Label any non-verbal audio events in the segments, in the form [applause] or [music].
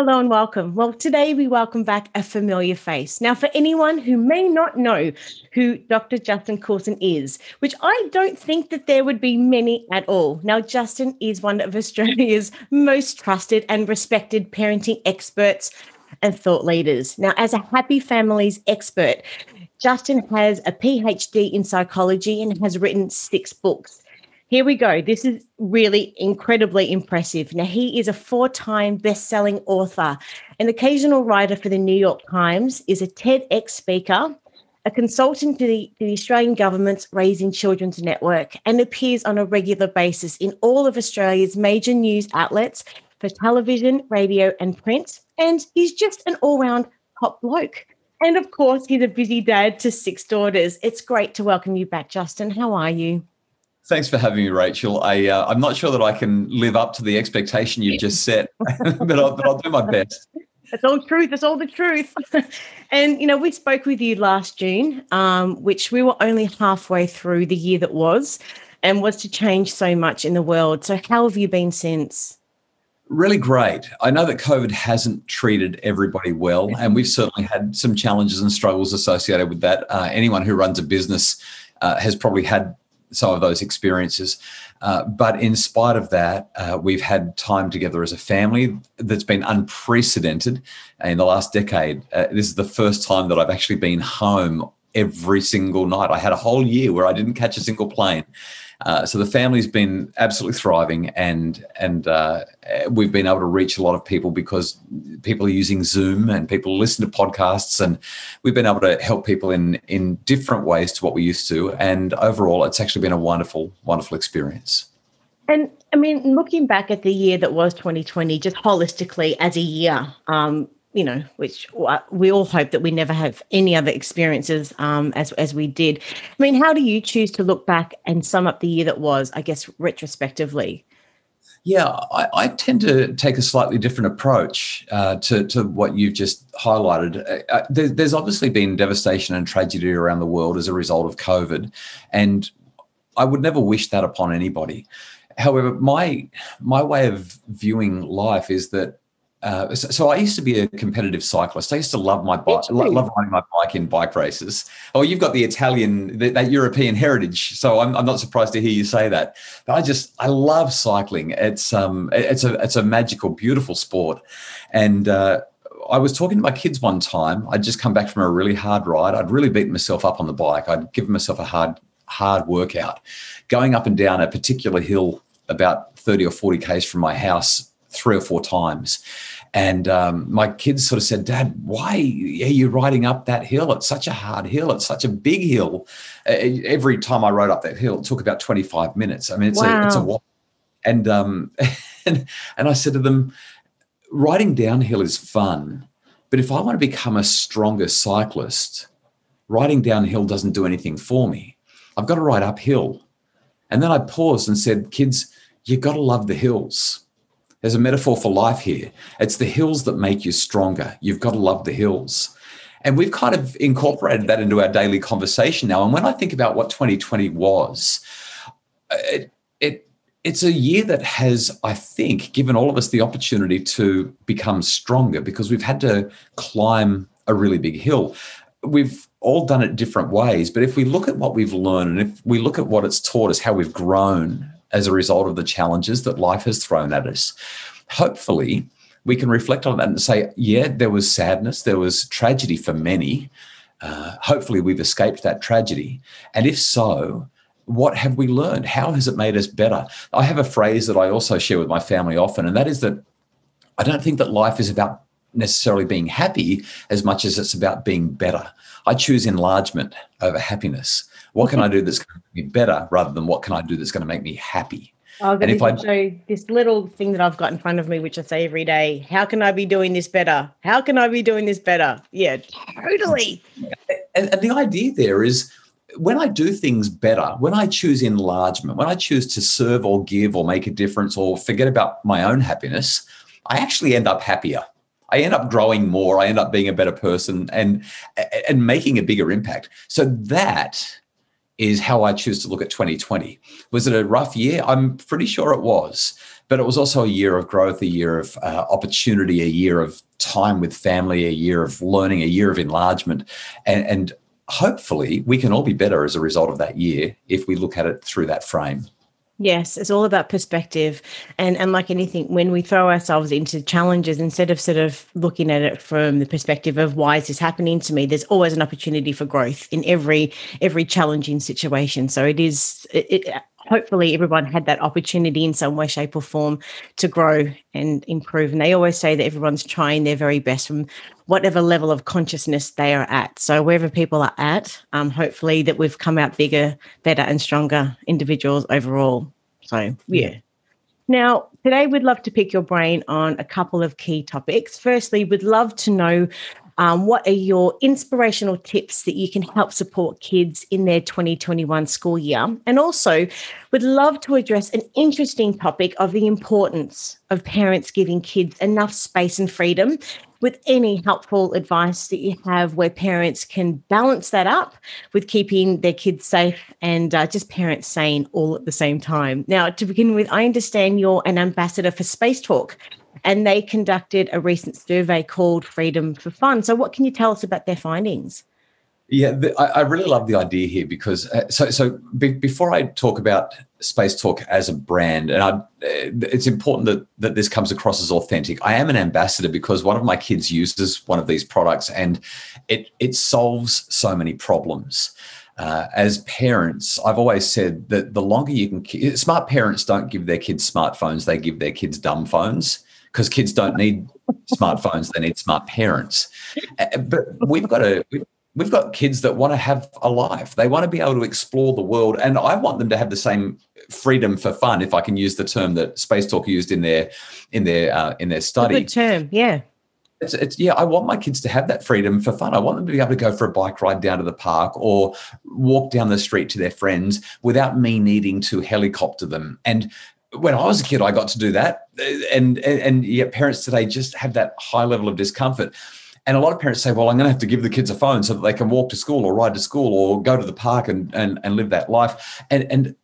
Hello and welcome. Well, today we welcome back a familiar face. Now, for anyone who may not know who Dr. Justin Coulson is, which I don't think that there would be many at all. Now, Justin is one of Australia's [laughs] most trusted and respected parenting experts and thought leaders. Now, as a happy families expert, Justin has a PhD in psychology and has written six books. Here we go. This is really incredibly impressive. Now, he is a four time best selling author, an occasional writer for the New York Times, is a TEDx speaker, a consultant to the, to the Australian government's Raising Children's Network, and appears on a regular basis in all of Australia's major news outlets for television, radio, and print. And he's just an all round top bloke. And of course, he's a busy dad to six daughters. It's great to welcome you back, Justin. How are you? Thanks for having me, Rachel. I, uh, I'm not sure that I can live up to the expectation you've just set, [laughs] but, I'll, but I'll do my best. It's all truth. It's all the truth. [laughs] and, you know, we spoke with you last June, um, which we were only halfway through the year that was and was to change so much in the world. So, how have you been since? Really great. I know that COVID hasn't treated everybody well, and we've certainly had some challenges and struggles associated with that. Uh, anyone who runs a business uh, has probably had some of those experiences. Uh, but in spite of that, uh, we've had time together as a family that's been unprecedented in the last decade. Uh, this is the first time that I've actually been home every single night. I had a whole year where I didn't catch a single plane. Uh, so the family's been absolutely thriving, and and uh, we've been able to reach a lot of people because people are using Zoom and people listen to podcasts, and we've been able to help people in in different ways to what we used to. And overall, it's actually been a wonderful, wonderful experience. And I mean, looking back at the year that was 2020, just holistically as a year, um, you know, which we all hope that we never have any other experiences um, as as we did. I mean, how do you choose to look back and sum up the year that was? I guess retrospectively. Yeah, I, I tend to take a slightly different approach uh, to to what you've just highlighted. Uh, uh, there, there's obviously been devastation and tragedy around the world as a result of COVID, and I would never wish that upon anybody. However, my my way of viewing life is that uh, so, so, I used to be a competitive cyclist. I used to love my bike, love riding my bike in bike races. Oh, you've got the Italian, the, that European heritage. So I'm, I'm, not surprised to hear you say that. But I just, I love cycling. It's um, it's a, it's a magical, beautiful sport. And uh, I was talking to my kids one time. I'd just come back from a really hard ride. I'd really beaten myself up on the bike. I'd given myself a hard, hard workout, going up and down a particular hill about 30 or 40 k's from my house three or four times. And um, my kids sort of said, Dad, why are you riding up that hill? It's such a hard hill. It's such a big hill. Uh, every time I rode up that hill, it took about 25 minutes. I mean, it's wow. a, it's a walk. And, um, [laughs] and, and I said to them, riding downhill is fun. But if I want to become a stronger cyclist, riding downhill doesn't do anything for me. I've got to ride uphill. And then I paused and said, kids, you've got to love the hills there's a metaphor for life here. It's the hills that make you stronger. You've got to love the hills. And we've kind of incorporated that into our daily conversation now. And when I think about what 2020 was, it, it it's a year that has, I think, given all of us the opportunity to become stronger because we've had to climb a really big hill. We've all done it different ways, but if we look at what we've learned and if we look at what it's taught us, how we've grown as a result of the challenges that life has thrown at us. Hopefully, we can reflect on that and say, yeah, there was sadness, there was tragedy for many. Uh, hopefully, we've escaped that tragedy. And if so, what have we learned? How has it made us better? I have a phrase that I also share with my family often, and that is that I don't think that life is about necessarily being happy as much as it's about being better. I choose enlargement over happiness. What can I do that's going to make me better rather than what can I do that's going to make me happy? Oh, and if I show this little thing that I've got in front of me, which I say every day, how can I be doing this better? How can I be doing this better? Yeah, totally. And, and the idea there is when I do things better, when I choose enlargement, when I choose to serve or give or make a difference or forget about my own happiness, I actually end up happier. I end up growing more. I end up being a better person and and making a bigger impact. So that is how I choose to look at 2020. Was it a rough year? I'm pretty sure it was, but it was also a year of growth, a year of uh, opportunity, a year of time with family, a year of learning, a year of enlargement, and, and hopefully we can all be better as a result of that year if we look at it through that frame. Yes, it's all about perspective. And and like anything, when we throw ourselves into challenges, instead of sort of looking at it from the perspective of why is this happening to me, there's always an opportunity for growth in every every challenging situation. So it is it, hopefully everyone had that opportunity in some way, shape, or form to grow and improve. And they always say that everyone's trying their very best from whatever level of consciousness they are at. So wherever people are at, um, hopefully that we've come out bigger, better, and stronger individuals overall. So yeah. Now, today we'd love to pick your brain on a couple of key topics. Firstly, we'd love to know um, what are your inspirational tips that you can help support kids in their 2021 school year? And also, would love to address an interesting topic of the importance of parents giving kids enough space and freedom with any helpful advice that you have where parents can balance that up with keeping their kids safe and uh, just parents sane all at the same time. Now, to begin with, I understand you're an ambassador for Space Talk and they conducted a recent survey called Freedom for Fun. So, what can you tell us about their findings? Yeah, the, I, I, really love the idea here because uh, so so be, before I talk about Space Talk as a brand, and I, uh, it's important that that this comes across as authentic. I am an ambassador because one of my kids uses one of these products, and it it solves so many problems. Uh, as parents, I've always said that the longer you can, smart parents don't give their kids smartphones; they give their kids dumb phones because kids don't need smartphones; they need smart parents. Uh, but we've got to. We've, got kids that want to have a life. They want to be able to explore the world, and I want them to have the same freedom for fun, if I can use the term that Space Talk used in their in their uh, in their study. good term, yeah. It's, it's, yeah, I want my kids to have that freedom for fun. I want them to be able to go for a bike ride down to the park or walk down the street to their friends without me needing to helicopter them. And when I was a kid, I got to do that, and and, and yet parents today just have that high level of discomfort. And a lot of parents say, "Well, I'm going to have to give the kids a phone so that they can walk to school or ride to school or go to the park and and, and live that life." And and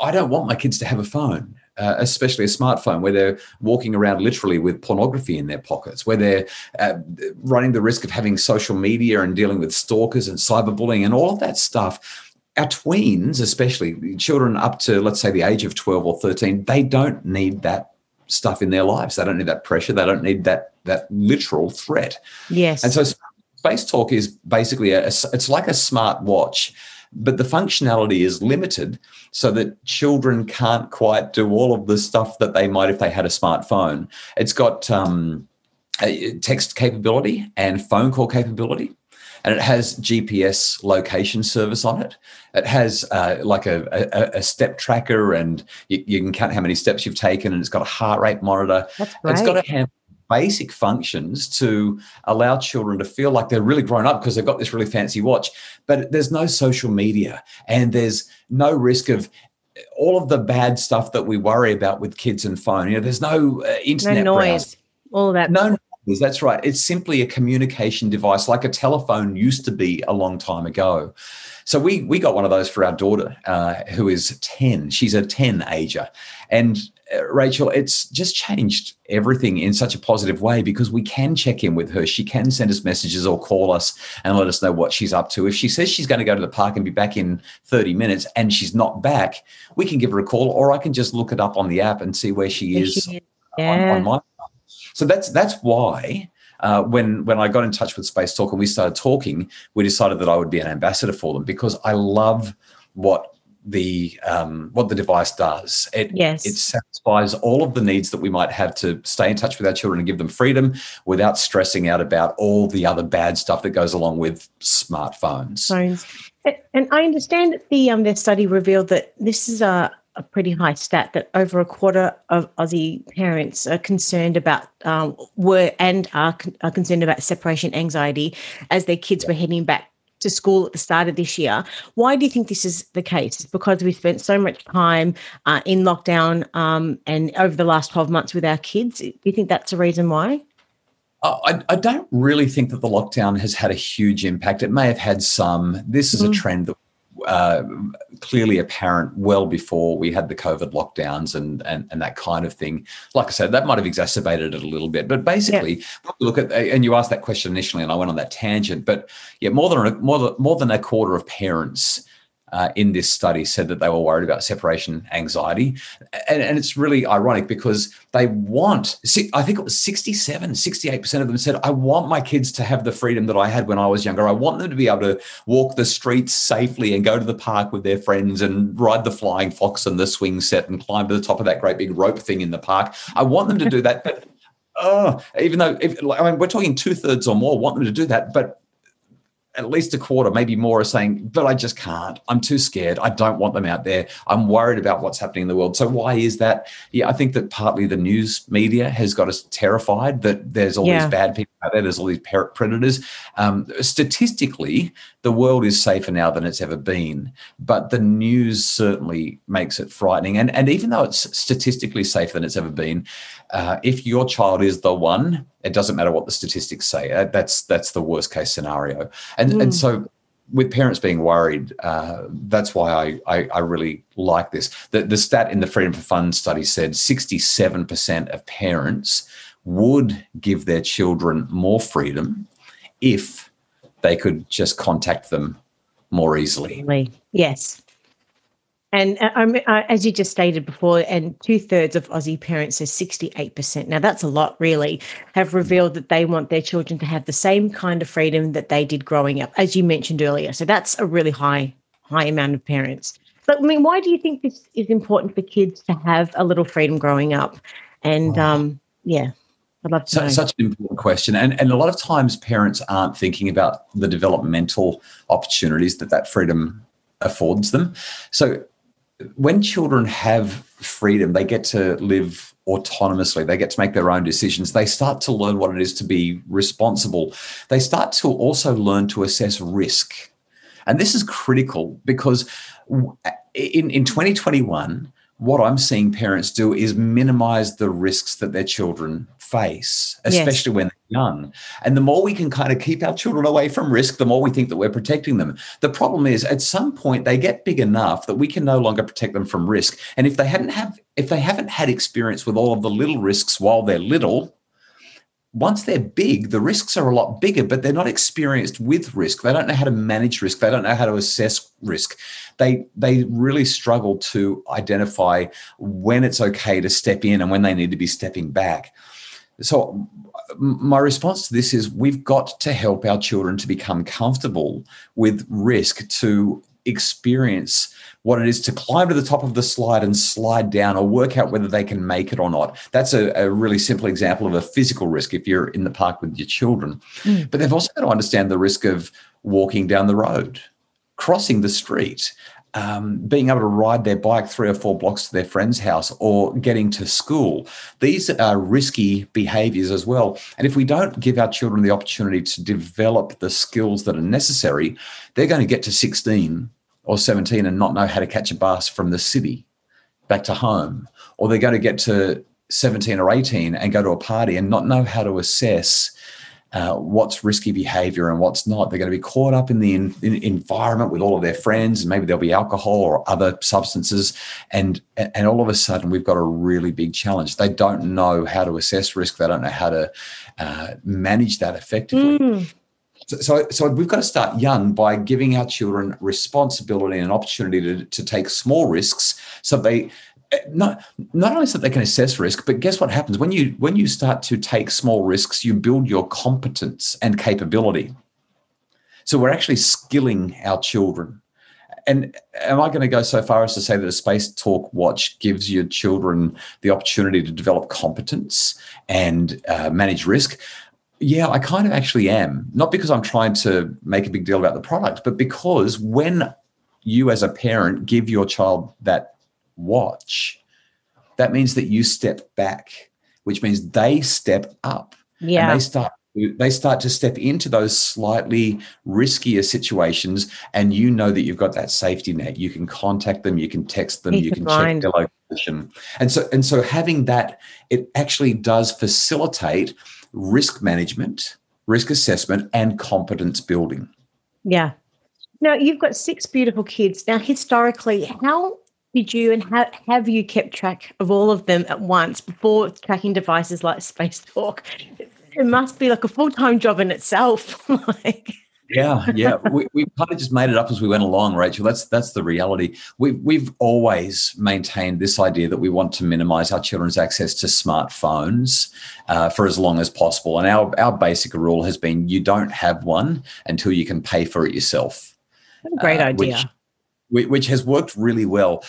I don't want my kids to have a phone. Uh, especially a smartphone, where they're walking around literally with pornography in their pockets, where they're uh, running the risk of having social media and dealing with stalkers and cyberbullying and all of that stuff our tweens, especially children up to, let's say, the age of 12 or 13, they don't need that stuff in their lives. They don't need that pressure. They don't need that that literal threat. Yes. And so Space Talk is basically a, it's like a smart watch, but the functionality is limited so that children can't quite do all of the stuff that they might if they had a smartphone. It's got um, text capability and phone call capability and it has GPS location service on it. It has uh, like a, a, a, step tracker, and you, you, can count how many steps you've taken, and it's got a heart rate monitor. That's It's got have basic functions to allow children to feel like they're really grown up because they've got this really fancy watch. But there's no social media, and there's no risk of all of the bad stuff that we worry about with kids and phone. You know, there's no uh, internet no noise. All that. No that's right. It's simply a communication device, like a telephone used to be a long time ago. So we we got one of those for our daughter, uh, who is ten. She's a ten ager, and uh, Rachel, it's just changed everything in such a positive way because we can check in with her. She can send us messages or call us and let us know what she's up to. If she says she's going to go to the park and be back in 30 minutes and she's not back, we can give her a call or I can just look it up on the app and see where she is, she is. Yeah. On, on my so that's that's why uh, when when I got in touch with Space Talk and we started talking, we decided that I would be an ambassador for them because I love what the um, what the device does. It yes. it satisfies all of the needs that we might have to stay in touch with our children and give them freedom without stressing out about all the other bad stuff that goes along with smartphones. Phones. And I understand that the um, their study revealed that this is a a pretty high stat that over a quarter of Aussie parents are concerned about um, were and are, are concerned about separation anxiety as their kids were heading back to school at the start of this year. Why do you think this is the case? It's because we spent so much time uh, in lockdown um, and over the last 12 months with our kids. Do you think that's a reason why? I, I, don't really think that the lockdown has had a huge impact. It may have had some. This is mm. a trend that uh, clearly apparent well before we had the COVID lockdowns and, and and that kind of thing. Like I said, that might have exacerbated it a little bit. But basically, yeah. look at and you asked that question initially, and I went on that tangent. But yeah, more than a, more than, more than a quarter of parents uh, in this study said that they were worried about separation anxiety. And, and it's really ironic because they want, I think it was 67, 68% of them said, I want my kids to have the freedom that I had when I was younger. I want them to be able to walk the streets safely and go to the park with their friends and ride the flying fox and the swing set and climb to the top of that great big rope thing in the park. I want them to do that. But oh, even though, if, I mean, we're talking two thirds or more want them to do that. But at least a quarter, maybe more, are saying, but I just can't. I'm too scared. I don't want them out there. I'm worried about what's happening in the world. So, why is that? Yeah, I think that partly the news media has got us terrified that there's all yeah. these bad people out there, there's all these parrot predators. Um, statistically, the world is safer now than it's ever been, but the news certainly makes it frightening. And, and even though it's statistically safer than it's ever been, uh, if your child is the one, it doesn't matter what the statistics say. Uh, that's that's the worst case scenario. And mm. and so with parents being worried, uh, that's why I, I, I really like this. The the stat in the Freedom for Fun study said sixty seven percent of parents would give their children more freedom if they could just contact them more easily. Yes. And um, as you just stated before, and two thirds of Aussie parents, so 68%, now that's a lot really, have revealed that they want their children to have the same kind of freedom that they did growing up, as you mentioned earlier. So that's a really high, high amount of parents. But I mean, why do you think this is important for kids to have a little freedom growing up? And um, yeah. I'd love to so, Such an important question. And, and a lot of times parents aren't thinking about the developmental opportunities that that freedom affords them. So when children have freedom, they get to live autonomously. They get to make their own decisions. They start to learn what it is to be responsible. They start to also learn to assess risk. And this is critical because in, in 2021, what I'm seeing parents do is minimize the risks that their children face, especially yes. when they're young. And the more we can kind of keep our children away from risk, the more we think that we're protecting them. The problem is at some point they get big enough that we can no longer protect them from risk. And if they hadn't have if they haven't had experience with all of the little risks while they're little, once they're big, the risks are a lot bigger, but they're not experienced with risk. They don't know how to manage risk. They don't know how to assess risk. They they really struggle to identify when it's okay to step in and when they need to be stepping back. So my response to this is we've got to help our children to become comfortable with risk to experience what it is to climb to the top of the slide and slide down or work out whether they can make it or not. That's a, a really simple example of a physical risk if you're in the park with your children. Mm. But they've also got to understand the risk of walking down the road, crossing the street, um, being able to ride their bike three or four blocks to their friend's house or getting to school. These are risky behaviors as well. And if we don't give our children the opportunity to develop the skills that are necessary, they're going to get to 16 or 17 and not know how to catch a bus from the city back to home. Or they're going to get to 17 or 18 and go to a party and not know how to assess uh, what's risky behavior and what's not. They're going to be caught up in the in, in environment with all of their friends, and maybe there'll be alcohol or other substances, and and all of a sudden we've got a really big challenge. They don't know how to assess risk. They don't know how to uh, manage that effectively. Mm. So, so, so, we've got to start young by giving our children responsibility and an opportunity to, to take small risks so they not not only so they can assess risk, but guess what happens when you when you start to take small risks, you build your competence and capability. So we're actually skilling our children. And am I going to go so far as to say that a Space Talk watch gives your children the opportunity to develop competence and uh, manage risk? Yeah, I kind of actually am. Not because I'm trying to make a big deal about the product, but because when you as a parent give your child that watch, that means that you step back, which means they step up. Yeah. And they start they start to step into those slightly riskier situations, and you know that you've got that safety net. You can contact them, you can text them, Peace you can mind. check their location, and so and so having that, it actually does facilitate risk management, risk assessment, and competence building. Yeah. Now you've got six beautiful kids. Now, historically, how did you and how have you kept track of all of them at once before tracking devices like Space Talk? It must be like a full time job in itself. [laughs] like, Yeah, yeah. we, we kind of just made it up as we went along, Rachel. That's that's the reality. We, we've always maintained this idea that we want to minimize our children's access to smartphones uh, for as long as possible. And our, our basic rule has been you don't have one until you can pay for it yourself. great uh, idea. Which, whi- which has worked really well.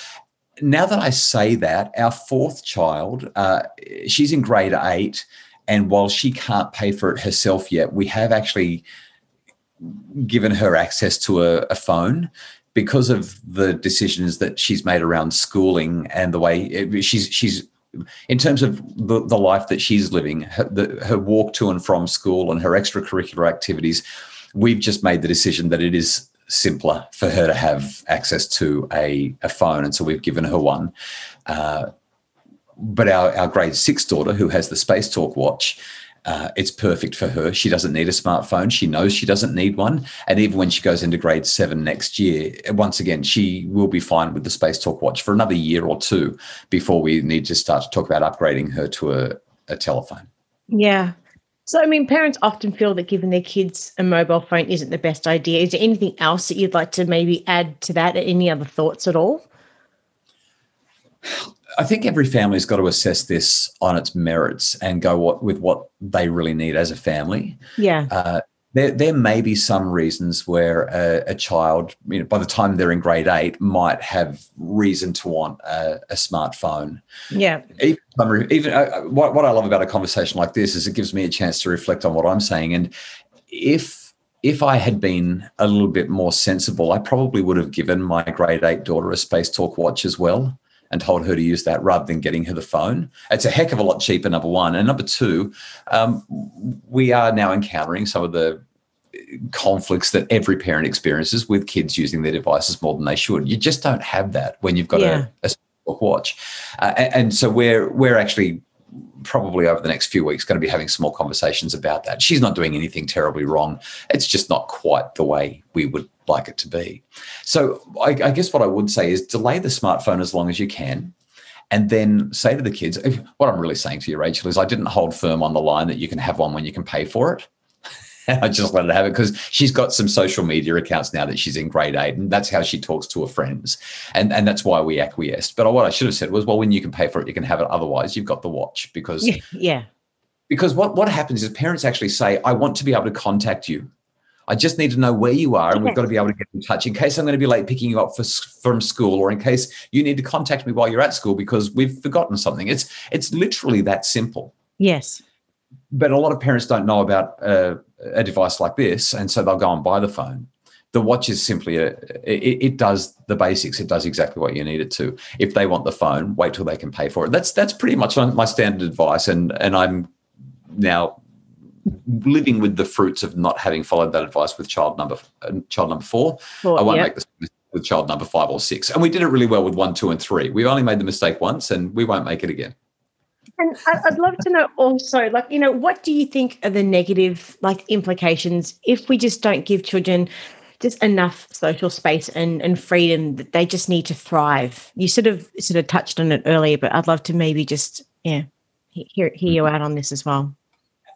Now that I say that, our fourth child, uh, she's in grade eight. And while she can't pay for it herself yet, we have actually given her access to a, a phone because of the decisions that she's made around schooling and the way it, she's she's in terms of the, the life that she's living her, the, her walk to and from school and her extracurricular activities we've just made the decision that it is simpler for her to have access to a, a phone and so we've given her one uh, but our, our grade six daughter who has the space talk watch uh, it's perfect for her. She doesn't need a smartphone. She knows she doesn't need one. And even when she goes into grade seven next year, once again, she will be fine with the Space Talk watch for another year or two before we need to start to talk about upgrading her to a, a telephone. Yeah. So, I mean, parents often feel that giving their kids a mobile phone isn't the best idea. Is there anything else that you'd like to maybe add to that? Any other thoughts at all? I think every family's got to assess this on its merits and go what, with what they really need as a family. Yeah. Uh, there, there may be some reasons where a, a child, you know, by the time they're in grade eight, might have reason to want a, a smartphone. Yeah. Even, even uh, what, what I love about a conversation like this is it gives me a chance to reflect on what I'm saying. And if if I had been a little bit more sensible, I probably would have given my grade eight daughter a Space Talk watch as well and told her to use that rather than getting her the phone. It's a heck of a lot cheaper, number one. And number two, um, we are now encountering some of the conflicts that every parent experiences with kids using their devices more than they should. You just don't have that when you've got Yeah. a, a watch. Uh, and, and so we're we're actually probably over the next few weeks going to be having some more conversations about that. She's not doing anything terribly wrong. It's just not quite the way we would like it to be. So I, I guess what I would say is delay the smartphone as long as you can. And then say to the kids, what I'm really saying to you, Rachel, is I didn't hold firm on the line that you can have one when you can pay for it. [laughs] I just let her have it because she's got some social media accounts now that she's in grade eight, and that's how she talks to her friends, and and that's why we acquiesced. But what I should have said was, well, when you can pay for it, you can have it. Otherwise, you've got the watch because Yeah. [laughs] Yeah. because what what happens is parents actually say, I want to be able to contact you. I just need to know where you are, and we've got to be able to get in touch in case I'm going to be late picking you up for, from school, or in case you need to contact me while you're at school because we've forgotten something. It's it's literally that simple Yes. but a lot of parents don't know about uh, a device like this, and so they'll go and buy the phone. The watch is simply a it, it does the basics. It does exactly what you need it to. If they want the phone, wait till they can pay for it. That's that's pretty much my standard advice, and and I'm now living with the fruits of not having followed that advice with child number uh, child number four. Well, I won't yeah. make this with child number five or six, and we did it really well with one, two, and three. We've only made the mistake once, and we won't make it again. And I- I'd love to know also, like, you know, what do you think are the negative, like, implications if we just don't give children just enough social space and, and freedom that they just need to thrive? You sort of sort of touched on it earlier, but I'd love to maybe just, yeah, hear, hear you out on this as well.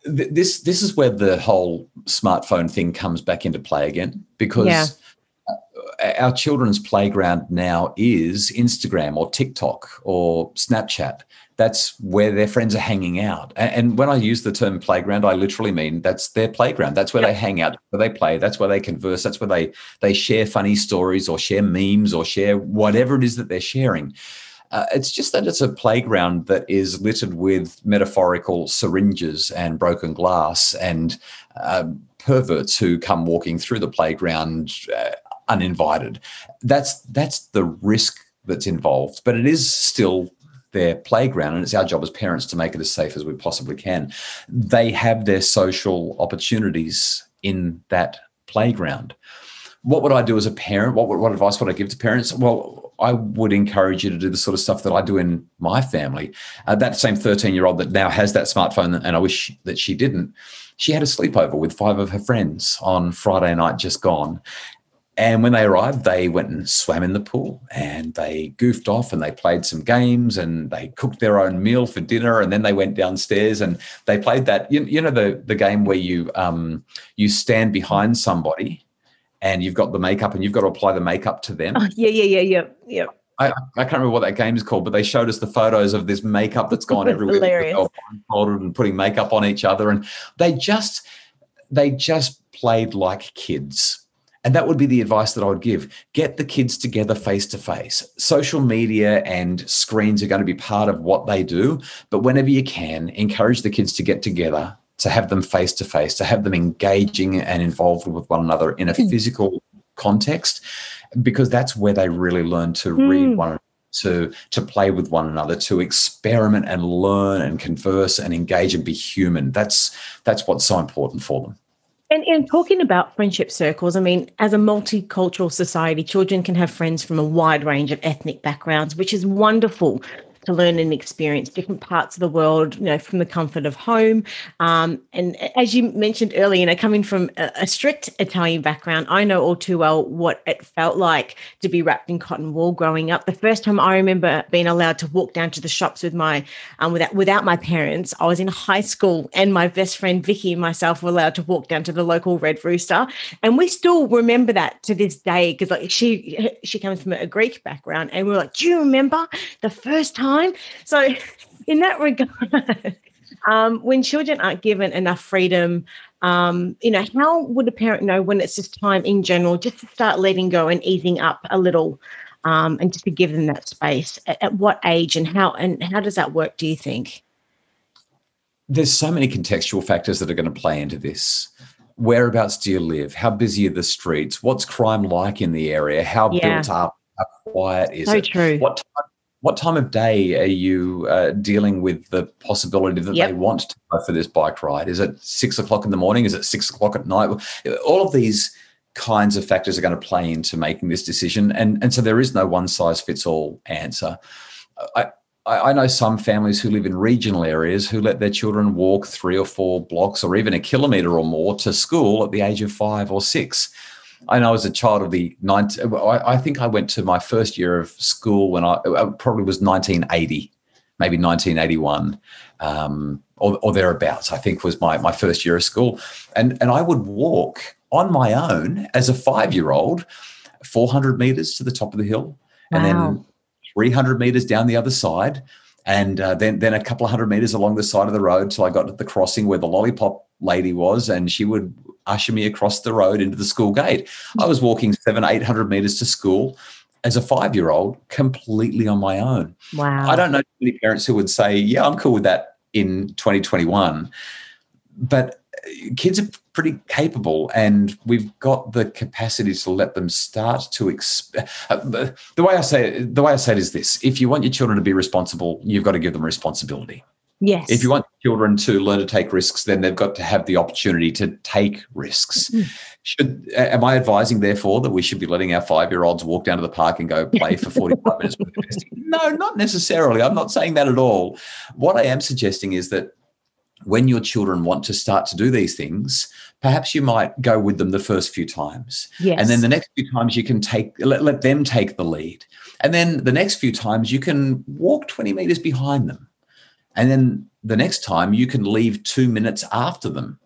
Th- this this is where the whole smartphone thing comes back into play again because Yeah. our children's playground now is Instagram or TikTok or Snapchat. That's where their friends are hanging out. And when I use the term playground, I literally mean that's their playground. That's where they hang out, where they play. That's where they converse. That's where they they share funny stories or share memes or share whatever it is that they're sharing. Uh, it's just that it's a playground that is littered with metaphorical syringes and broken glass and um, perverts who come walking through the playground uh, uninvited. That's that's the risk that's involved, but it is still their playground, and it's our job as parents to make it as safe as we possibly can. They have their social opportunities in that playground. What would I do as a parent? What, what advice would I give to parents? Well, I would encourage you to do the sort of stuff that I do in my family. Uh, that same 13 year old that now has that smartphone, and I wish that she didn't, she had a sleepover with five of her friends on Friday night just gone. And when they arrived, they went and swam in the pool and they goofed off and they played some games and they cooked their own meal for dinner. And then they went downstairs and they played that, you, you know, the, the game where you, um, you stand behind somebody and you've got the makeup and you've got to apply the makeup to them. Oh, yeah, yeah, yeah, yeah, yeah. I, I can't remember what that game is called, but they showed us the photos of this makeup that's gone [laughs] everywhere. Hilarious. And putting makeup on each other. And they just, they just played like kids and that would be the advice that I would give. Get the kids together face to face. Social media and screens are going to be part of what they do. But whenever you can, encourage the kids to get together, to have them face to face, to have them engaging and involved with one another in a hmm. physical context, because that's where they really learn to mm. read one another to to play with one another to experiment and learn and converse and engage and be human that's that's what's so important for them and in talking about friendship circles, I mean, as a multicultural society, children can have friends from a wide range of ethnic backgrounds, which is wonderful to learn and experience different parts of the world, you know, from the comfort of home. Um, and as you mentioned earlier, you know, coming from a, a, strict Italian background, I know all too well what it felt like to be wrapped in cotton wool growing up. The first time I remember being allowed to walk down to the shops with my, um, without without my parents, I was in high school, and my best friend Vicky and myself were allowed to walk down to the local Red Rooster, and we still remember that to this day because like she she comes from a Greek background, and we we're like, do you remember the first time? Time. So, [laughs] in that regard, um, when children aren't given enough freedom, um, you know, how would a parent know when it's just time in general just to start letting go and easing up a little, um, and just to give them that space? At, at what age and how and how does that work? Do you think? There's so many contextual factors that are going to play into this whereabouts do you live? How busy are the streets? What's crime like in the area? How yeah. built up? How quiet is so it? True. What time what time of day are you uh, dealing with the possibility that yep. they want to go for this bike ride? Is it six o'clock in the morning? Is it six o'clock at night? All of these kinds of factors are going to play into making this decision, and and so there is no one size fits all answer. I, I know some families who live in regional areas who let their children walk three or four blocks or even a kilometre or more to school at the age of five or six I know as a child of the 19, I, I think I went to my first year of school when I, I probably was 1980, maybe 1981. Um, or, or, thereabouts, I think was my, my first year of school. And, and I would walk on my own as a five year old, 400 meters to the top of the hill, and then 300 meters down the other side. And uh, then, then a couple of hundred meters along the side of the road till I got to the crossing where the lollipop lady was, and she would usher me across the road into the school gate. I was walking seven, 800 meters to school as a five year old completely on my own. Wow. I don't know many parents who would say, yeah, I'm cool with that in 2021. But uh, kids are pretty capable and we've got the capacity to let them start to exp- uh, the way i say it, the way i say it is this if you want your children to be responsible you've got to give them responsibility Yes. If you want children to learn to take risks, then they've got to have the opportunity to take risks. Mm-hmm. Should am I advising, therefore, that we should be letting our five-year-olds walk down to the park and go play for 45 minutes? No, not necessarily. I'm not saying that at all. What I am suggesting is that when your children want to start to do these things, perhaps you might go with them the first few times. Yes. And then the next few times you can take let, let them take the lead. And then the next few times you can walk 20 meters behind them and then the next time you can leave two minutes after them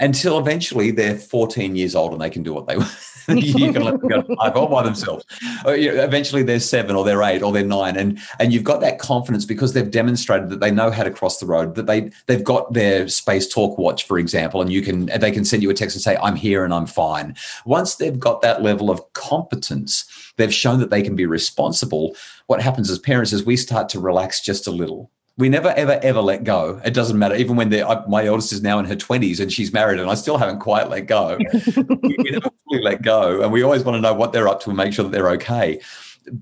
until eventually they're 14 years old and they can do what they [laughs] want. you can let them go all [laughs] by themselves. Or, you know, eventually they're seven or they're eight or they're nine. And, and you've got that confidence because they've demonstrated that they know how to cross the road, that they, they've got their space talk watch, for example, and you can, they can send you a text and say, I'm here and I'm fine. Once they've got that level of competence, they've shown that they can be responsible. What happens as parents is we start to relax just a little we never ever ever let go it doesn't matter even when they're my eldest is now in her 20s and she's married and i still haven't quite let go [laughs] we, we never fully let go and we always want to know what they're up to and make sure that they're okay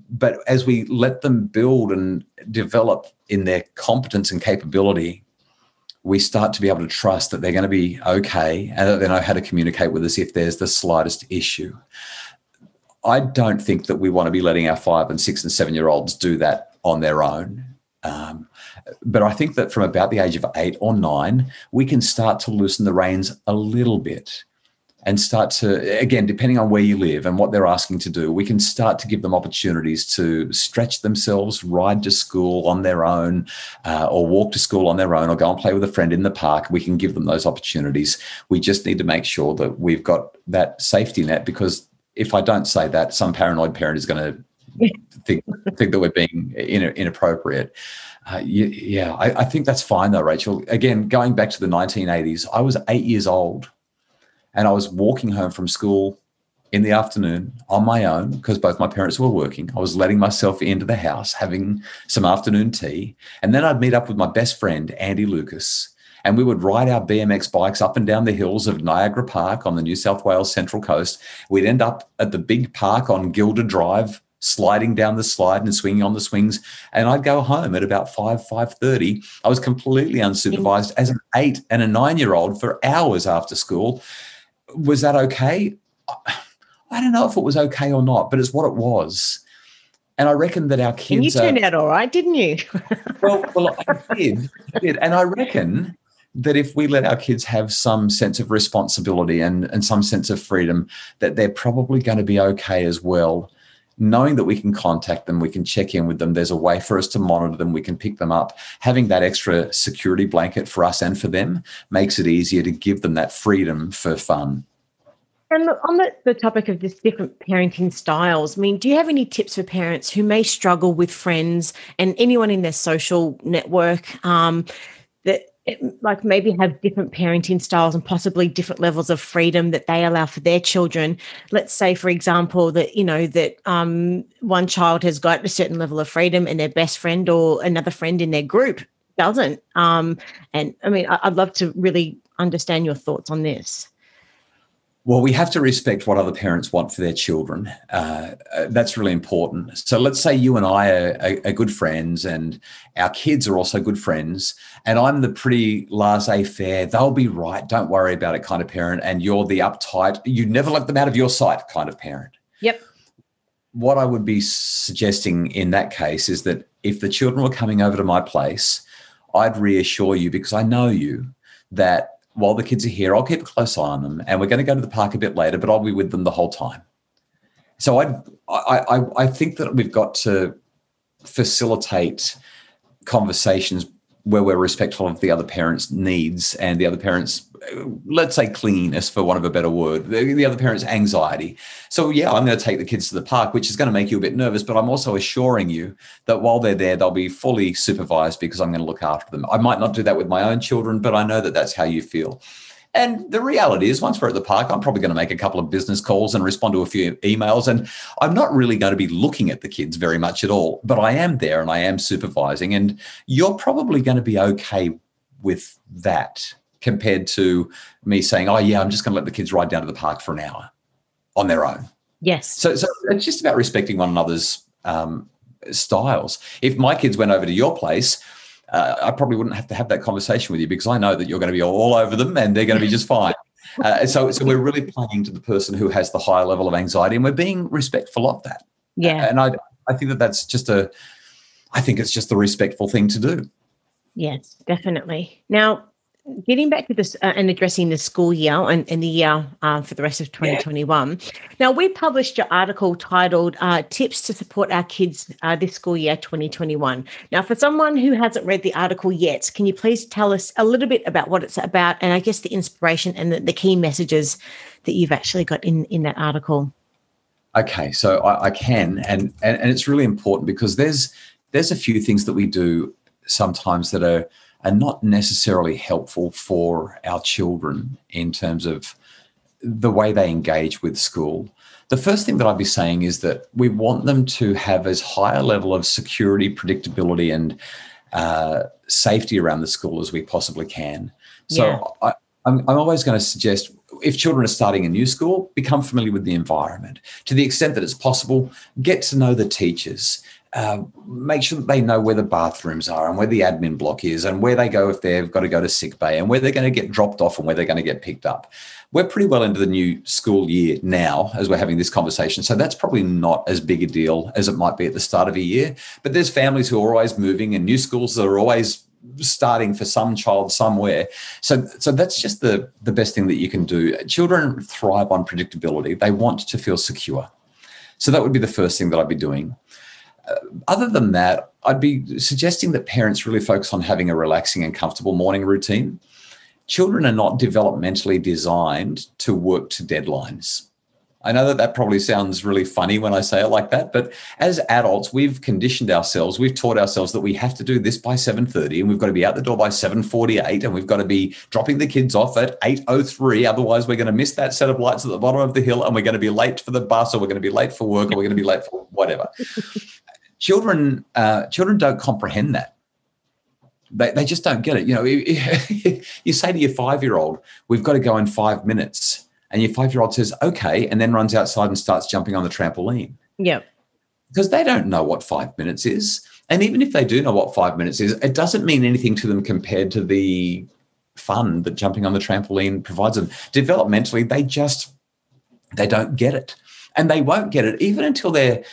but as we let them build and develop in their competence and capability, we start to be able to trust that they're going to be okay and that they know how to communicate with us if there's the slightest issue. I don't think that we want to be letting our five and six and seven year olds do that on their own. Um, but I think that from about the age of eight or nine, we can start to loosen the reins a little bit and start to, again, depending on where you live and what they're asking to do, we can start to give them opportunities to stretch themselves, ride to school on their own, uh, or walk to school on their own, or go and play with a friend in the park. We can give them those opportunities. We just need to make sure that we've got that safety net because if I don't say that, some paranoid parent is going to think, think that we're being inappropriate. Uh, yeah, I, I think that's fine though, Rachel. Again, going back to the 1980s, I was eight years old and I was walking home from school in the afternoon on my own because both my parents were working. I was letting myself into the house, having some afternoon tea. And then I'd meet up with my best friend, Andy Lucas. And we would ride our BMX bikes up and down the hills of Niagara Park on the New South Wales Central Coast. We'd end up at the big park on Gilda Drive, sliding down the slide and swinging on the swings. And I'd go home at about 5, 5.30. I was completely unsupervised as an eight and a nine-year-old for hours after school was that okay? I don't know if it was okay or not, but it's what it was. And I reckon that our kids. And you turned are, out all right, didn't you? [laughs] well, well, I did, I did. And I reckon that if we let our kids have some sense of responsibility and, and some sense of freedom, that they're probably going to be okay as well. Knowing that we can contact them, we can check in with them, there's a way for us to monitor them, we can pick them up. Having that extra security blanket for us and for them makes it easier to give them that freedom for fun. And on the, the topic of this different parenting styles, I mean, do you have any tips for parents who may struggle with friends and anyone in their social network um, like maybe have different parenting styles and possibly different levels of freedom that they allow for their children. Let's say for example that you know that um, one child has got a certain level of freedom and their best friend or another friend in their group doesn't. Um, and i mean i'd love to really understand your thoughts on this well, we have to respect what other parents want for their children. Uh, uh, that's really important. So let's say you and I are, are, are, good friends, and our kids are also good friends, and I'm the pretty laissez-faire, they'll be right, don't worry about it kind of parent, and you're the uptight, you never let them out of your sight kind of parent. Yep. What I would be suggesting in that case is that if the children were coming over to my place, I'd reassure you because I know you that while the kids are here, I'll keep a close eye on them, and we're going to go to the park a bit later, but I'll be with them the whole time. So I, I, I think that we've got to facilitate conversations where we're respectful of the other parent's needs and the other parent's let's say cleanness for want of a better word the, the other parent's anxiety. So yeah i'm going to take the kids to the park which is going to make you a bit nervous but i'm also assuring you that while they're there they'll be fully supervised because i'm going to look after them. I might not do that with my own children but i know that that's how you feel and the reality is, once we're at the park, I'm probably going to make a couple of business calls and respond to a few emails. And I'm not really going to be looking at the kids very much at all, but I am there and I am supervising. And you're probably going to be okay with that compared to me saying, oh, yeah, I'm just going to let the kids ride down to the park for an hour on their own. Yes. So, so it's just about respecting one another's um, styles. If my kids went over to your place, uh, I probably wouldn't have to have that conversation with you because I know that you're going to be all over them and they're going to be just fine. [laughs] Uh, so, so we're really playing to the person who has the higher level of anxiety, and we're being respectful of that. Yeah, and I, I think that that's just a, I think it's just the respectful thing to do. Yes, definitely. Now, getting back to this uh, and addressing the school year and, and the year uh, for the rest of 2021. Yeah. Now, we published your article titled uh, Tips to Support Our Kids uh, This School Year 2021. Now, for someone who hasn't read the article yet, can you please tell us a little bit about what it's about and I guess the inspiration and the, the key messages that you've actually got in, in that article? Okay, so I, I can, and, and and it's really important because there's there's a few things that we do sometimes that are are not necessarily helpful for our children in terms of the way they engage with school. The first thing that I'd be saying is that we want them to have as high a level of security, predictability, and uh, safety around the school as we possibly can. So yeah. I, I'm, I'm always going to suggest if children are starting a new school, become familiar with the environment. To the extent that it's possible, get to know the teachers. Uh, make sure that they know where the bathrooms are and where the admin block is and where they go if they've got to go to sick bay and where they're going to get dropped off and where they're going to get picked up. We're pretty well into the new school year now as we're having this conversation. So that's probably not as big a deal as it might be at the start of a year. But there's families who are always moving and new schools that are always starting for some child somewhere. So, so that's just the, the best thing that you can do. Children thrive on predictability. They want to feel secure. So that would be the first thing that I'd be doing. Other than that, I'd be suggesting that parents really focus on having a relaxing and comfortable morning routine. Children are not developmentally designed to work to deadlines. I know that that probably sounds really funny when I say it like that, but as adults, we've conditioned ourselves, we've taught ourselves that we have to do this by 7:30 and we've got to be out the door by 7:48 and we've got to be dropping the kids off at 8:03 otherwise we're going to miss that set of lights at the bottom of the hill and we're going to be late for the bus or we're going to be late for work or we're going to be late for whatever. Children uh, children don't comprehend that. They, they just don't get it. You know, [laughs] you say to your 5-year-old, we've got to go in 5 minutes and your five year old says, okay, and then runs outside and starts jumping on the trampoline. Yeah. Because they don't know what five minutes is. And even if they do know what five minutes is, it doesn't mean anything to them compared to the fun that jumping on the trampoline provides them. Developmentally, they just they don't get it. And they won't get it even until they're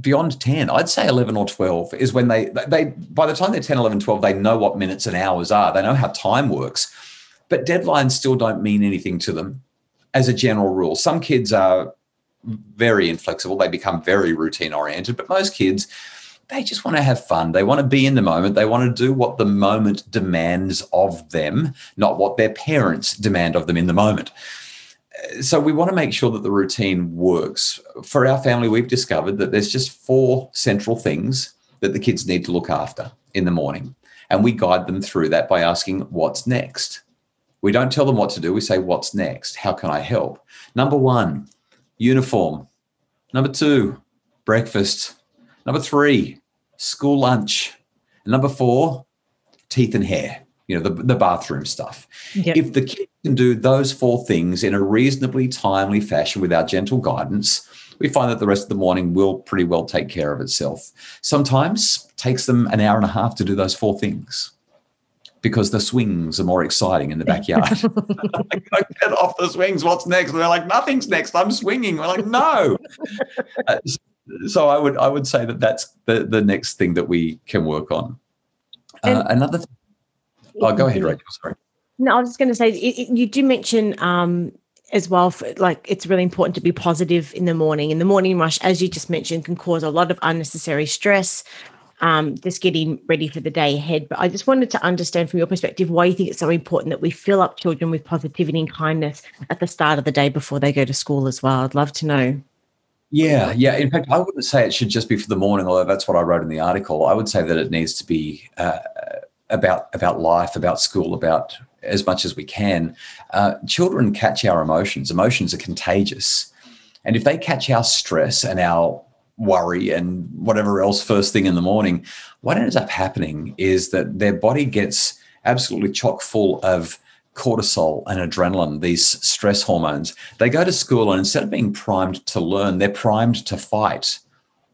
beyond 10 i'd say 11 or 12 is when they they by the time they're 10 11 12 they know what minutes and hours are they know how time works but deadlines still don't mean anything to them as a general rule. Some kids are very inflexible, they become very routine oriented, but most kids, they just want to have fun. They want to be in the moment. They want to do what the moment demands of them, not what their parents demand of them in the moment. So we want to make sure that the routine works. For our family, we've discovered that there's just four central things that the kids need to look after in the morning. And we guide them through that by asking, what's next? We don't tell them what to do. We say, What's next? How can I help? Number one, uniform. Number two, breakfast. Number three, school lunch. Number four, teeth and hair, you know, the, the bathroom stuff. Yep. If the kid can do those four things in a reasonably timely fashion with our gentle guidance, we find that the rest of the morning will pretty well take care of itself. Sometimes takes them an hour and a half to do those four things because the swings are more exciting in the backyard. [laughs] [laughs] like, get off the swings. What's next? And they're like, nothing's next. I'm swinging. We're like, no. [laughs] uh, so I would I would say that that's the the next thing that we can work on. Uh, another. Th- oh, go ahead, Rachel. Sorry. No, I was just going to say it, it, you do mention um, as well. For, like it's really important to be positive in the morning. In the morning rush, as you just mentioned, can cause a lot of unnecessary stress um, just getting ready for the day ahead. But I just wanted to understand from your perspective why you think it's so important that we fill up children with positivity and kindness at the start of the day before they go to school as well. I'd love to know. Yeah, yeah. In fact, I wouldn't say it should just be for the morning, although that's what I wrote in the article. I would say that it needs to be uh, about about life, about school, about as much as we can. Uh, children catch our emotions. Emotions are contagious, and if they catch our stress and our worry and whatever else first thing in the morning, what ends up happening is that their body gets absolutely chock full of cortisol and adrenaline, these stress hormones. They go to school and instead of being primed to learn, they're primed to fight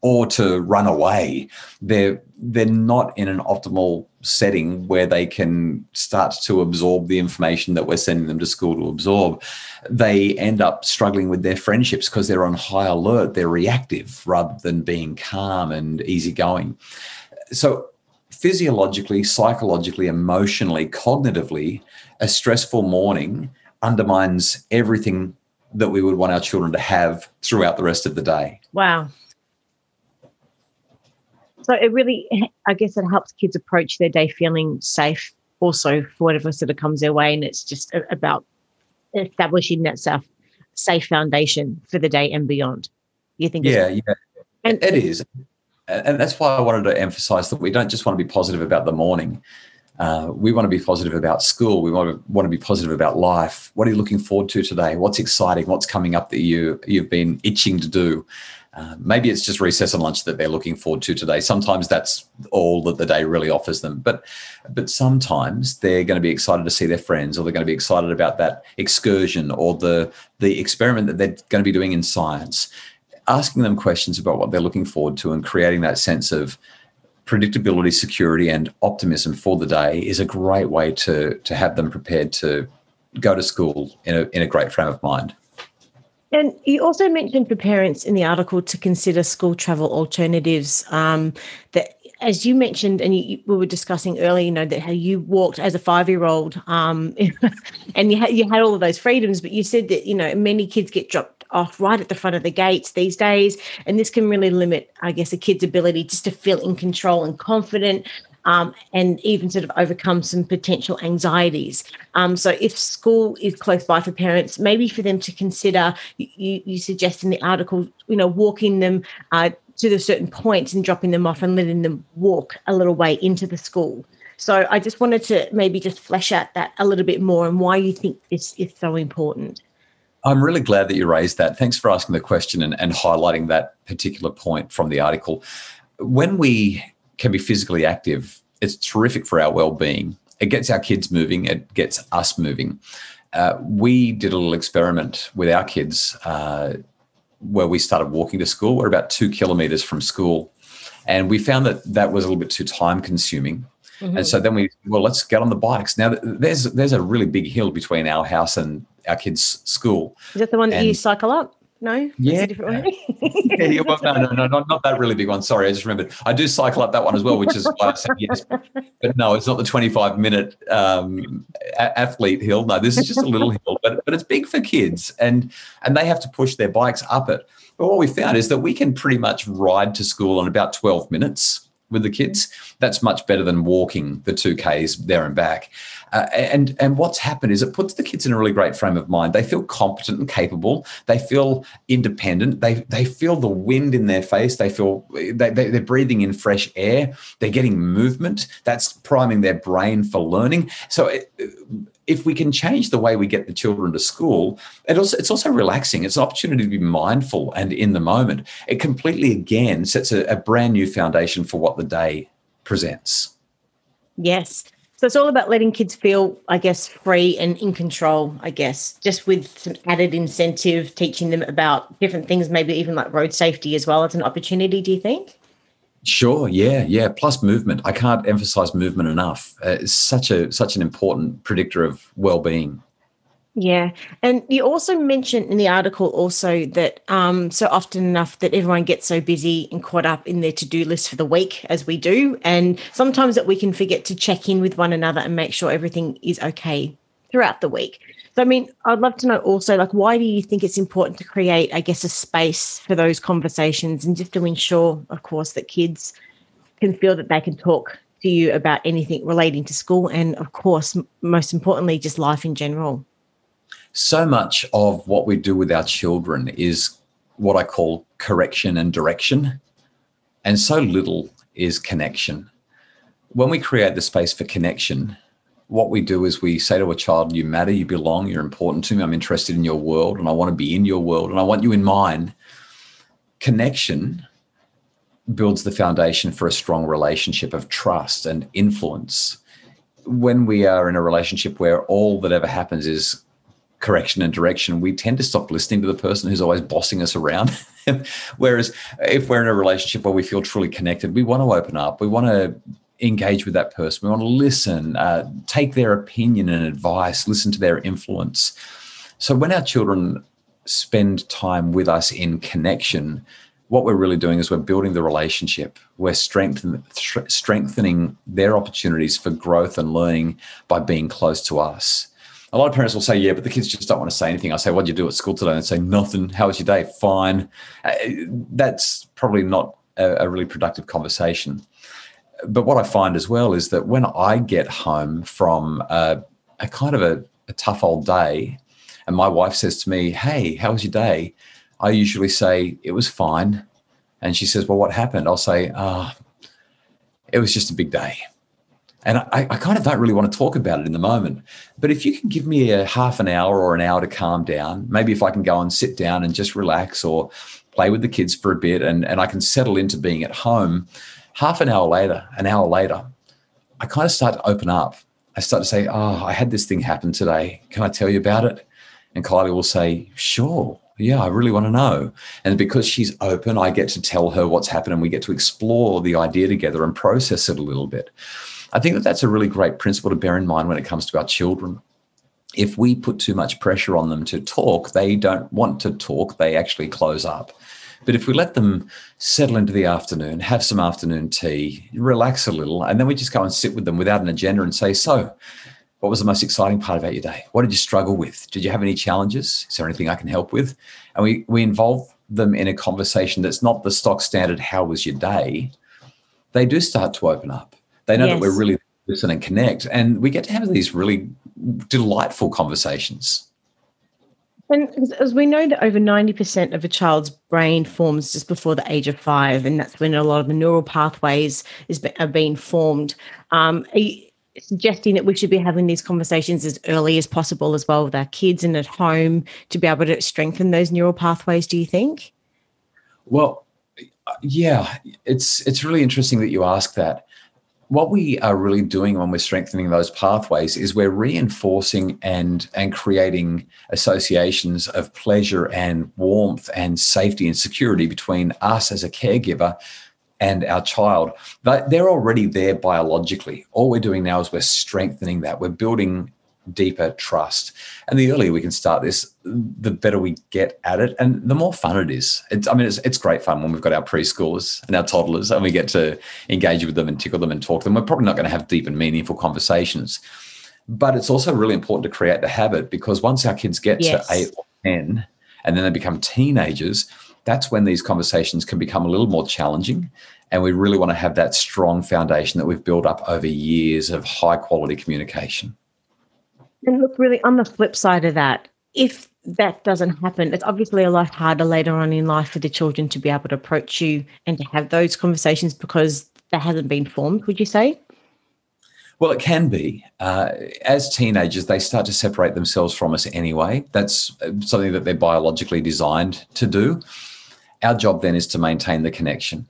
or to run away. They're they're not in an optimal setting where they can start to absorb the information that we're sending them to school to absorb. They end up struggling with their friendships because they're on high alert, they're reactive rather than being calm and easygoing. So physiologically, psychologically, emotionally, cognitively, a stressful morning undermines everything that we would want our children to have throughout the rest of the day. Wow. So it really, [laughs] I guess, it helps kids approach their day feeling safe. Also, for whatever sort of comes their way, and it's just about establishing that safe, safe foundation for the day and beyond. You think? Yeah, yeah, and, it is, and that's why I wanted to emphasize that we don't just want to be positive about the morning. Uh, we want to be positive about school. We want to want to be positive about life. What are you looking forward to today? What's exciting? What's coming up that you you've been itching to do? Uh, maybe it's just recess and lunch that they're looking forward to today. Sometimes that's all that the day really offers them. But but sometimes they're going to be excited to see their friends, or they're going to be excited about that excursion or the the experiment that they're going to be doing in science. Asking them questions about what they're looking forward to and creating that sense of predictability, security, and optimism for the day is a great way to to have them prepared to go to school in a in a great frame of mind. And you also mentioned for parents in the article to consider school travel alternatives. Um, that, as you mentioned, and you, we were discussing earlier, you know that how you walked as a five-year-old, um, [laughs] and you you had all of those freedoms, but you said that you know many kids get dropped off right at the front of the gates these days, and this can really limit, I guess, a kid's ability just to feel in control and confident um, and even sort of overcome some potential anxieties. Um, so, if school is close by for parents, maybe for them to consider, you, you suggest in the article, you know, walking them uh, to the certain points and dropping them off and letting them walk a little way into the school. So, I just wanted to maybe just flesh out that a little bit more and why you think this is so important. I'm really glad that you raised that. Thanks for asking the question and, and highlighting that particular point from the article. When we can be physically active, it's terrific for our well-being. It gets our kids moving. It gets us moving. Uh, we did a little experiment with our kids uh, where we started walking to school. We're about two kilometers from school, and we found that that was a little bit too time-consuming. Mm-hmm. And so then we well, let's get on the bikes. Now there's there's a really big hill between our house and our kids' school. Is that the one that and, you cycle up? No, [laughs] yeah, yeah, well, no, no, no, not, not that really big one. Sorry, I just remembered. I do cycle up that one as well, which is why I said yes. But no, it's not the 25 minute um, athlete hill. No, this is just a little [laughs] hill, but but it's big for kids, and and they have to push their bikes up it. But what we found is that we can pretty much ride to school in about 12 minutes with the kids. That's much better than walking the two Ks there and back. Uh, and and what's happened is it puts the kids in a really great frame of mind. They feel competent and capable. They feel independent. They they feel the wind in their face. They feel they, they, they're breathing in fresh air. They're getting movement. That's priming their brain for learning. So it, if we can change the way we get the children to school, it also, it's also relaxing. It's an opportunity to be mindful and in the moment. It completely, again, sets a, a brand new foundation for what the day presents. Yes. So it's all about letting kids feel, I guess, free and in control, I guess, just with some added incentive, teaching them about different things, maybe even like road safety as well as an opportunity, do you think? Sure. Yeah. Yeah. Plus movement. I can't emphasize movement enough. Uh, it's such a such an important predictor of well-being. Yeah, and you also mentioned in the article also that um, so often enough that everyone gets so busy and caught up in their to-do list for the week as we do, and sometimes that we can forget to check in with one another and make sure everything is okay throughout the week. So, I mean, I'd love to know also, like, why do you think it's important to create, I guess, a space for those conversations and just to ensure, of course, that kids can feel that they can talk to you about anything relating to school and, of course, most importantly, just life in general? So much of what we do with our children is what I call correction and direction, and so little is connection. When we create the space for connection, what we do is we say to a child, You matter, you belong, you're important to me, I'm interested in your world, and I want to be in your world, and I want you in mine. Connection builds the foundation for a strong relationship of trust and influence. When we are in a relationship where all that ever happens is correction and direction, we tend to stop listening to the person who's always bossing us around. [laughs] Whereas if we're in a relationship where we feel truly connected, we want to open up, we want to engage with that person. We want to listen, uh, take their opinion and advice, listen to their influence. So when our children spend time with us in connection, what we're really doing is we're building the relationship. We're strengthen, strengthening their opportunities for growth and learning by being close to us. A lot of parents will say, "Yeah, but the kids just don't want to say anything." I say, "What did you do at school today?" And they say, "Nothing." How was your day? Fine. Uh, that's probably not a, a really productive conversation but what I find as well is that when I get home from a, a kind of a, a, tough old day, and my wife says to me, Hey, how was your day? I usually say, It was fine. And she says, Well, what happened? I'll say, oh, it was just a big day. And I, I, kind of don't really want to talk about it in the moment. But if you can give me a half an hour or an hour to calm down, maybe if I can go and sit down and just relax or play with the kids for a bit, and, and I can settle into being at home. Half an hour later, an hour later, I kind of start to open up. I start to say, Oh, I had this thing happen today. Can I tell you about it? And Kylie will say, Sure. Yeah, I really want to know. And because she's open, I get to tell her what's happened and we get to explore the idea together and process it a little bit. I think that that's a really great principle to bear in mind when it comes to our children. If we put too much pressure on them to talk, they don't want to talk, they actually close up. But if we let them settle into the afternoon, have some afternoon tea, relax a little, and then we just go and sit with them without an agenda and say, So, what was the most exciting part about your day? What did you struggle with? Did you have any challenges? Is there anything I can help with? And we, we involve them in a conversation that's not the stock standard, how was your day? They do start to open up. They know yes. that we're really listen and connect. And we get to have these really delightful conversations. And as we know that over 90% of a child's brain forms just before the age of five, and that's when a lot of the neural pathways is, are being formed. Um, suggesting that we should be having these conversations as early as possible as well with our kids and at home to be able to strengthen those neural pathways, do you think? Well, yeah, it's it's really interesting that you ask that what we are really doing when we're strengthening those pathways is we're reinforcing and and creating associations of pleasure and warmth and safety and security between us as a caregiver and our child. They're already there biologically. All we're doing now is we're strengthening that. We're building deeper trust. And the earlier we can start this, the better we get at it, and the more fun it is. It's, I mean, it's, it's great fun when we've got our preschoolers and our toddlers, and we get to engage with them and tickle them and talk to them. We're probably not going to have deep and meaningful conversations, but it's also really important to create the habit because once our kids get yes. to eight or ten, and then they become teenagers. That's when these conversations can become a little more challenging. And we really want to have that strong foundation that we've built up over years of high quality communication. And look, really, on the flip side of that, if that doesn't happen, it's obviously a lot harder later on in life for the children to be able to approach you and to have those conversations because that hasn't been formed, would you say? Well, it can be. Uh, as teenagers, they start to separate themselves from us anyway. That's uh, something that they're biologically designed to do. Our job then is to maintain the connection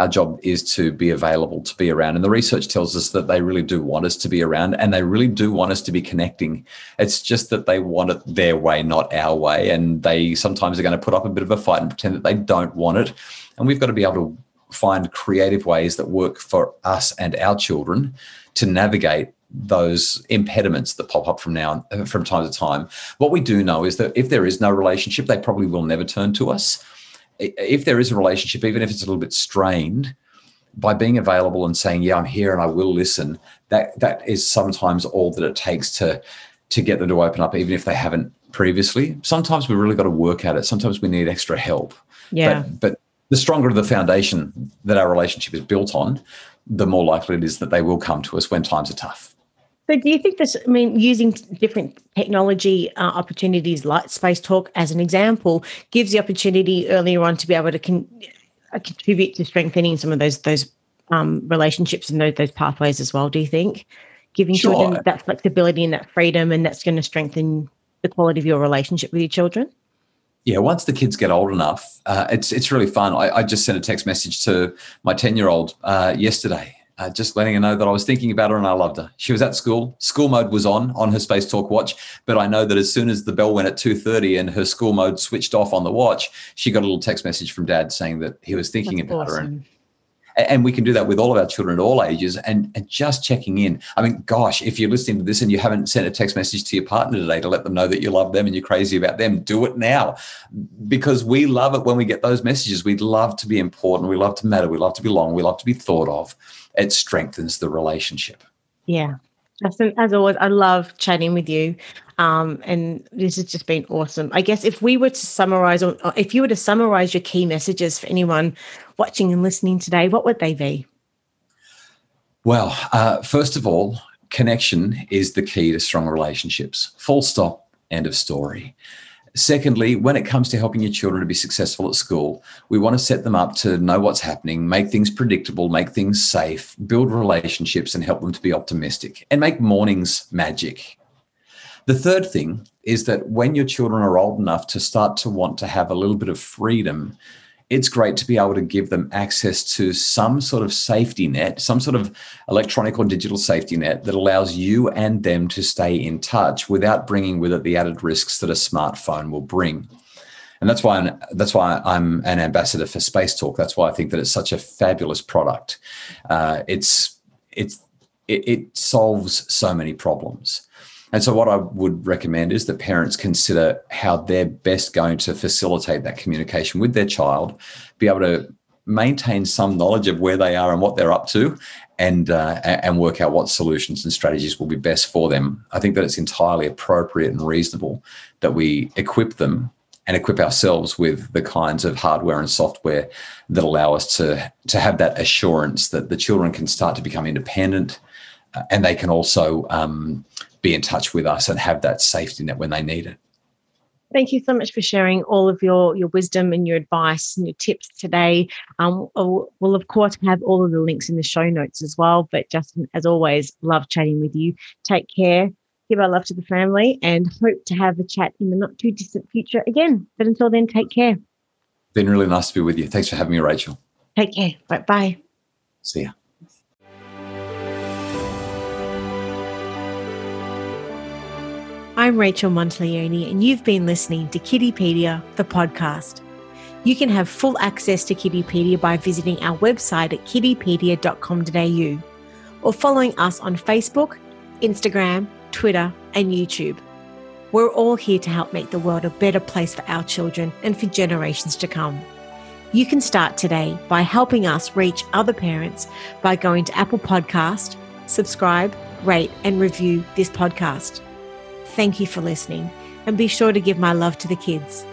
our job is to be available to be around. And the research tells us that they really do want us to be around and they really do want us to be connecting. It's just that they want it their way not our way. And they sometimes are going to put up a bit of a fight and pretend that they don't want it. And we've got to be able to find creative ways that work for us and our children to navigate those impediments that pop up from now from time to time. What we do know is that if there is no relationship they probably will never turn to us if there is a relationship, even if it's a little bit strained, by being available and saying, "Yeah, I'm here and I will listen," that that is sometimes all that it takes to to get them to open up, even if they haven't previously. Sometimes we really got to work at it. Sometimes we need extra help. Yeah. But, but the stronger the foundation that our relationship is built on, the more likely it is that they will come to us when times are tough. So, do you think this? I mean, using different technology uh, opportunities like Spacetalk as an example gives the opportunity earlier on to be able to con- uh, contribute to strengthening some of those those um, relationships and those, those pathways as well. Do you think giving sure. children that flexibility and that freedom, and that's going to strengthen the quality of your relationship with your children? Yeah, once the kids get old enough, uh, it's it's really fun. I, I, just sent a text message to my ten year old uh, yesterday, uh, just letting her know that I was thinking about her and I loved her. She was at school. School mode was on on her Spacetalk watch, but I know that as soon as the bell went at two thirty and her school mode switched off on the watch, she got a little text message from Dad saying that he was thinking That's about awesome. her. And, and we can do that with all of our children at all ages and, and, just checking in. I mean, gosh, if you're listening to this and you haven't sent a text message to your partner today to let them know that you love them and you're crazy about them, do it now because we love it when we get those messages. We love to be important. We love to matter. We love to belong. We love to be thought of it strengthens the relationship. Yeah. As always, I love chatting with you. Um, and this has just been awesome. I guess if we were to summarize, or if you were to summarize your key messages for anyone watching and listening today, what would they be? Well, uh, first of all, connection is the key to strong relationships. Full stop, end of story. Secondly, when it comes to helping your children to be successful at school, we want to set them up to know what's happening, make things predictable, make things safe, build relationships, and help them to be optimistic and make mornings magic. The third thing is that when your children are old enough to start to want to have a little bit of freedom, it's great to be able to give them access to some sort of safety net, some sort of electronic or digital safety net that allows you and them to stay in touch without bringing with it the added risks that a smartphone will bring. And that's why I'm, that's why I'm an ambassador for Spacetalk. That's why I think that it's such a fabulous product. Uh, it's it's it, it solves so many problems. And so, what I would recommend is that parents consider how they're best going to facilitate that communication with their child, be able to maintain some knowledge of where they are and what they're up to, and uh, and work out what solutions and strategies will be best for them. I think that it's entirely appropriate and reasonable that we equip them and equip ourselves with the kinds of hardware and software that allow us to to have that assurance that the children can start to become independent, uh, and they can also um, be in touch with us and have that safety net when they need it. Thank you so much for sharing all of your your wisdom and your advice and your tips today. Um, we'll of course have all of the links in the show notes as well. But Justin, as always, love chatting with you. Take care. Give our love to the family and hope to have a chat in the not too distant future again. But until then, take care. Been really nice to be with you. Thanks for having me, Rachel. Take care. Bye bye. See ya. I'm Rachel Monteleone, and you've been listening to Kiddipedia, the podcast. You can have full access to Kiddipedia by visiting our website at kiddipedia.com.au or following us on Facebook, Instagram, Twitter, and YouTube. We're all here to help make the world a better place for our children and for generations to come. You can start today by helping us reach other parents by going to Apple Podcast, subscribe, rate, and review this podcast. Thank you for listening, and be sure to give my love to the kids.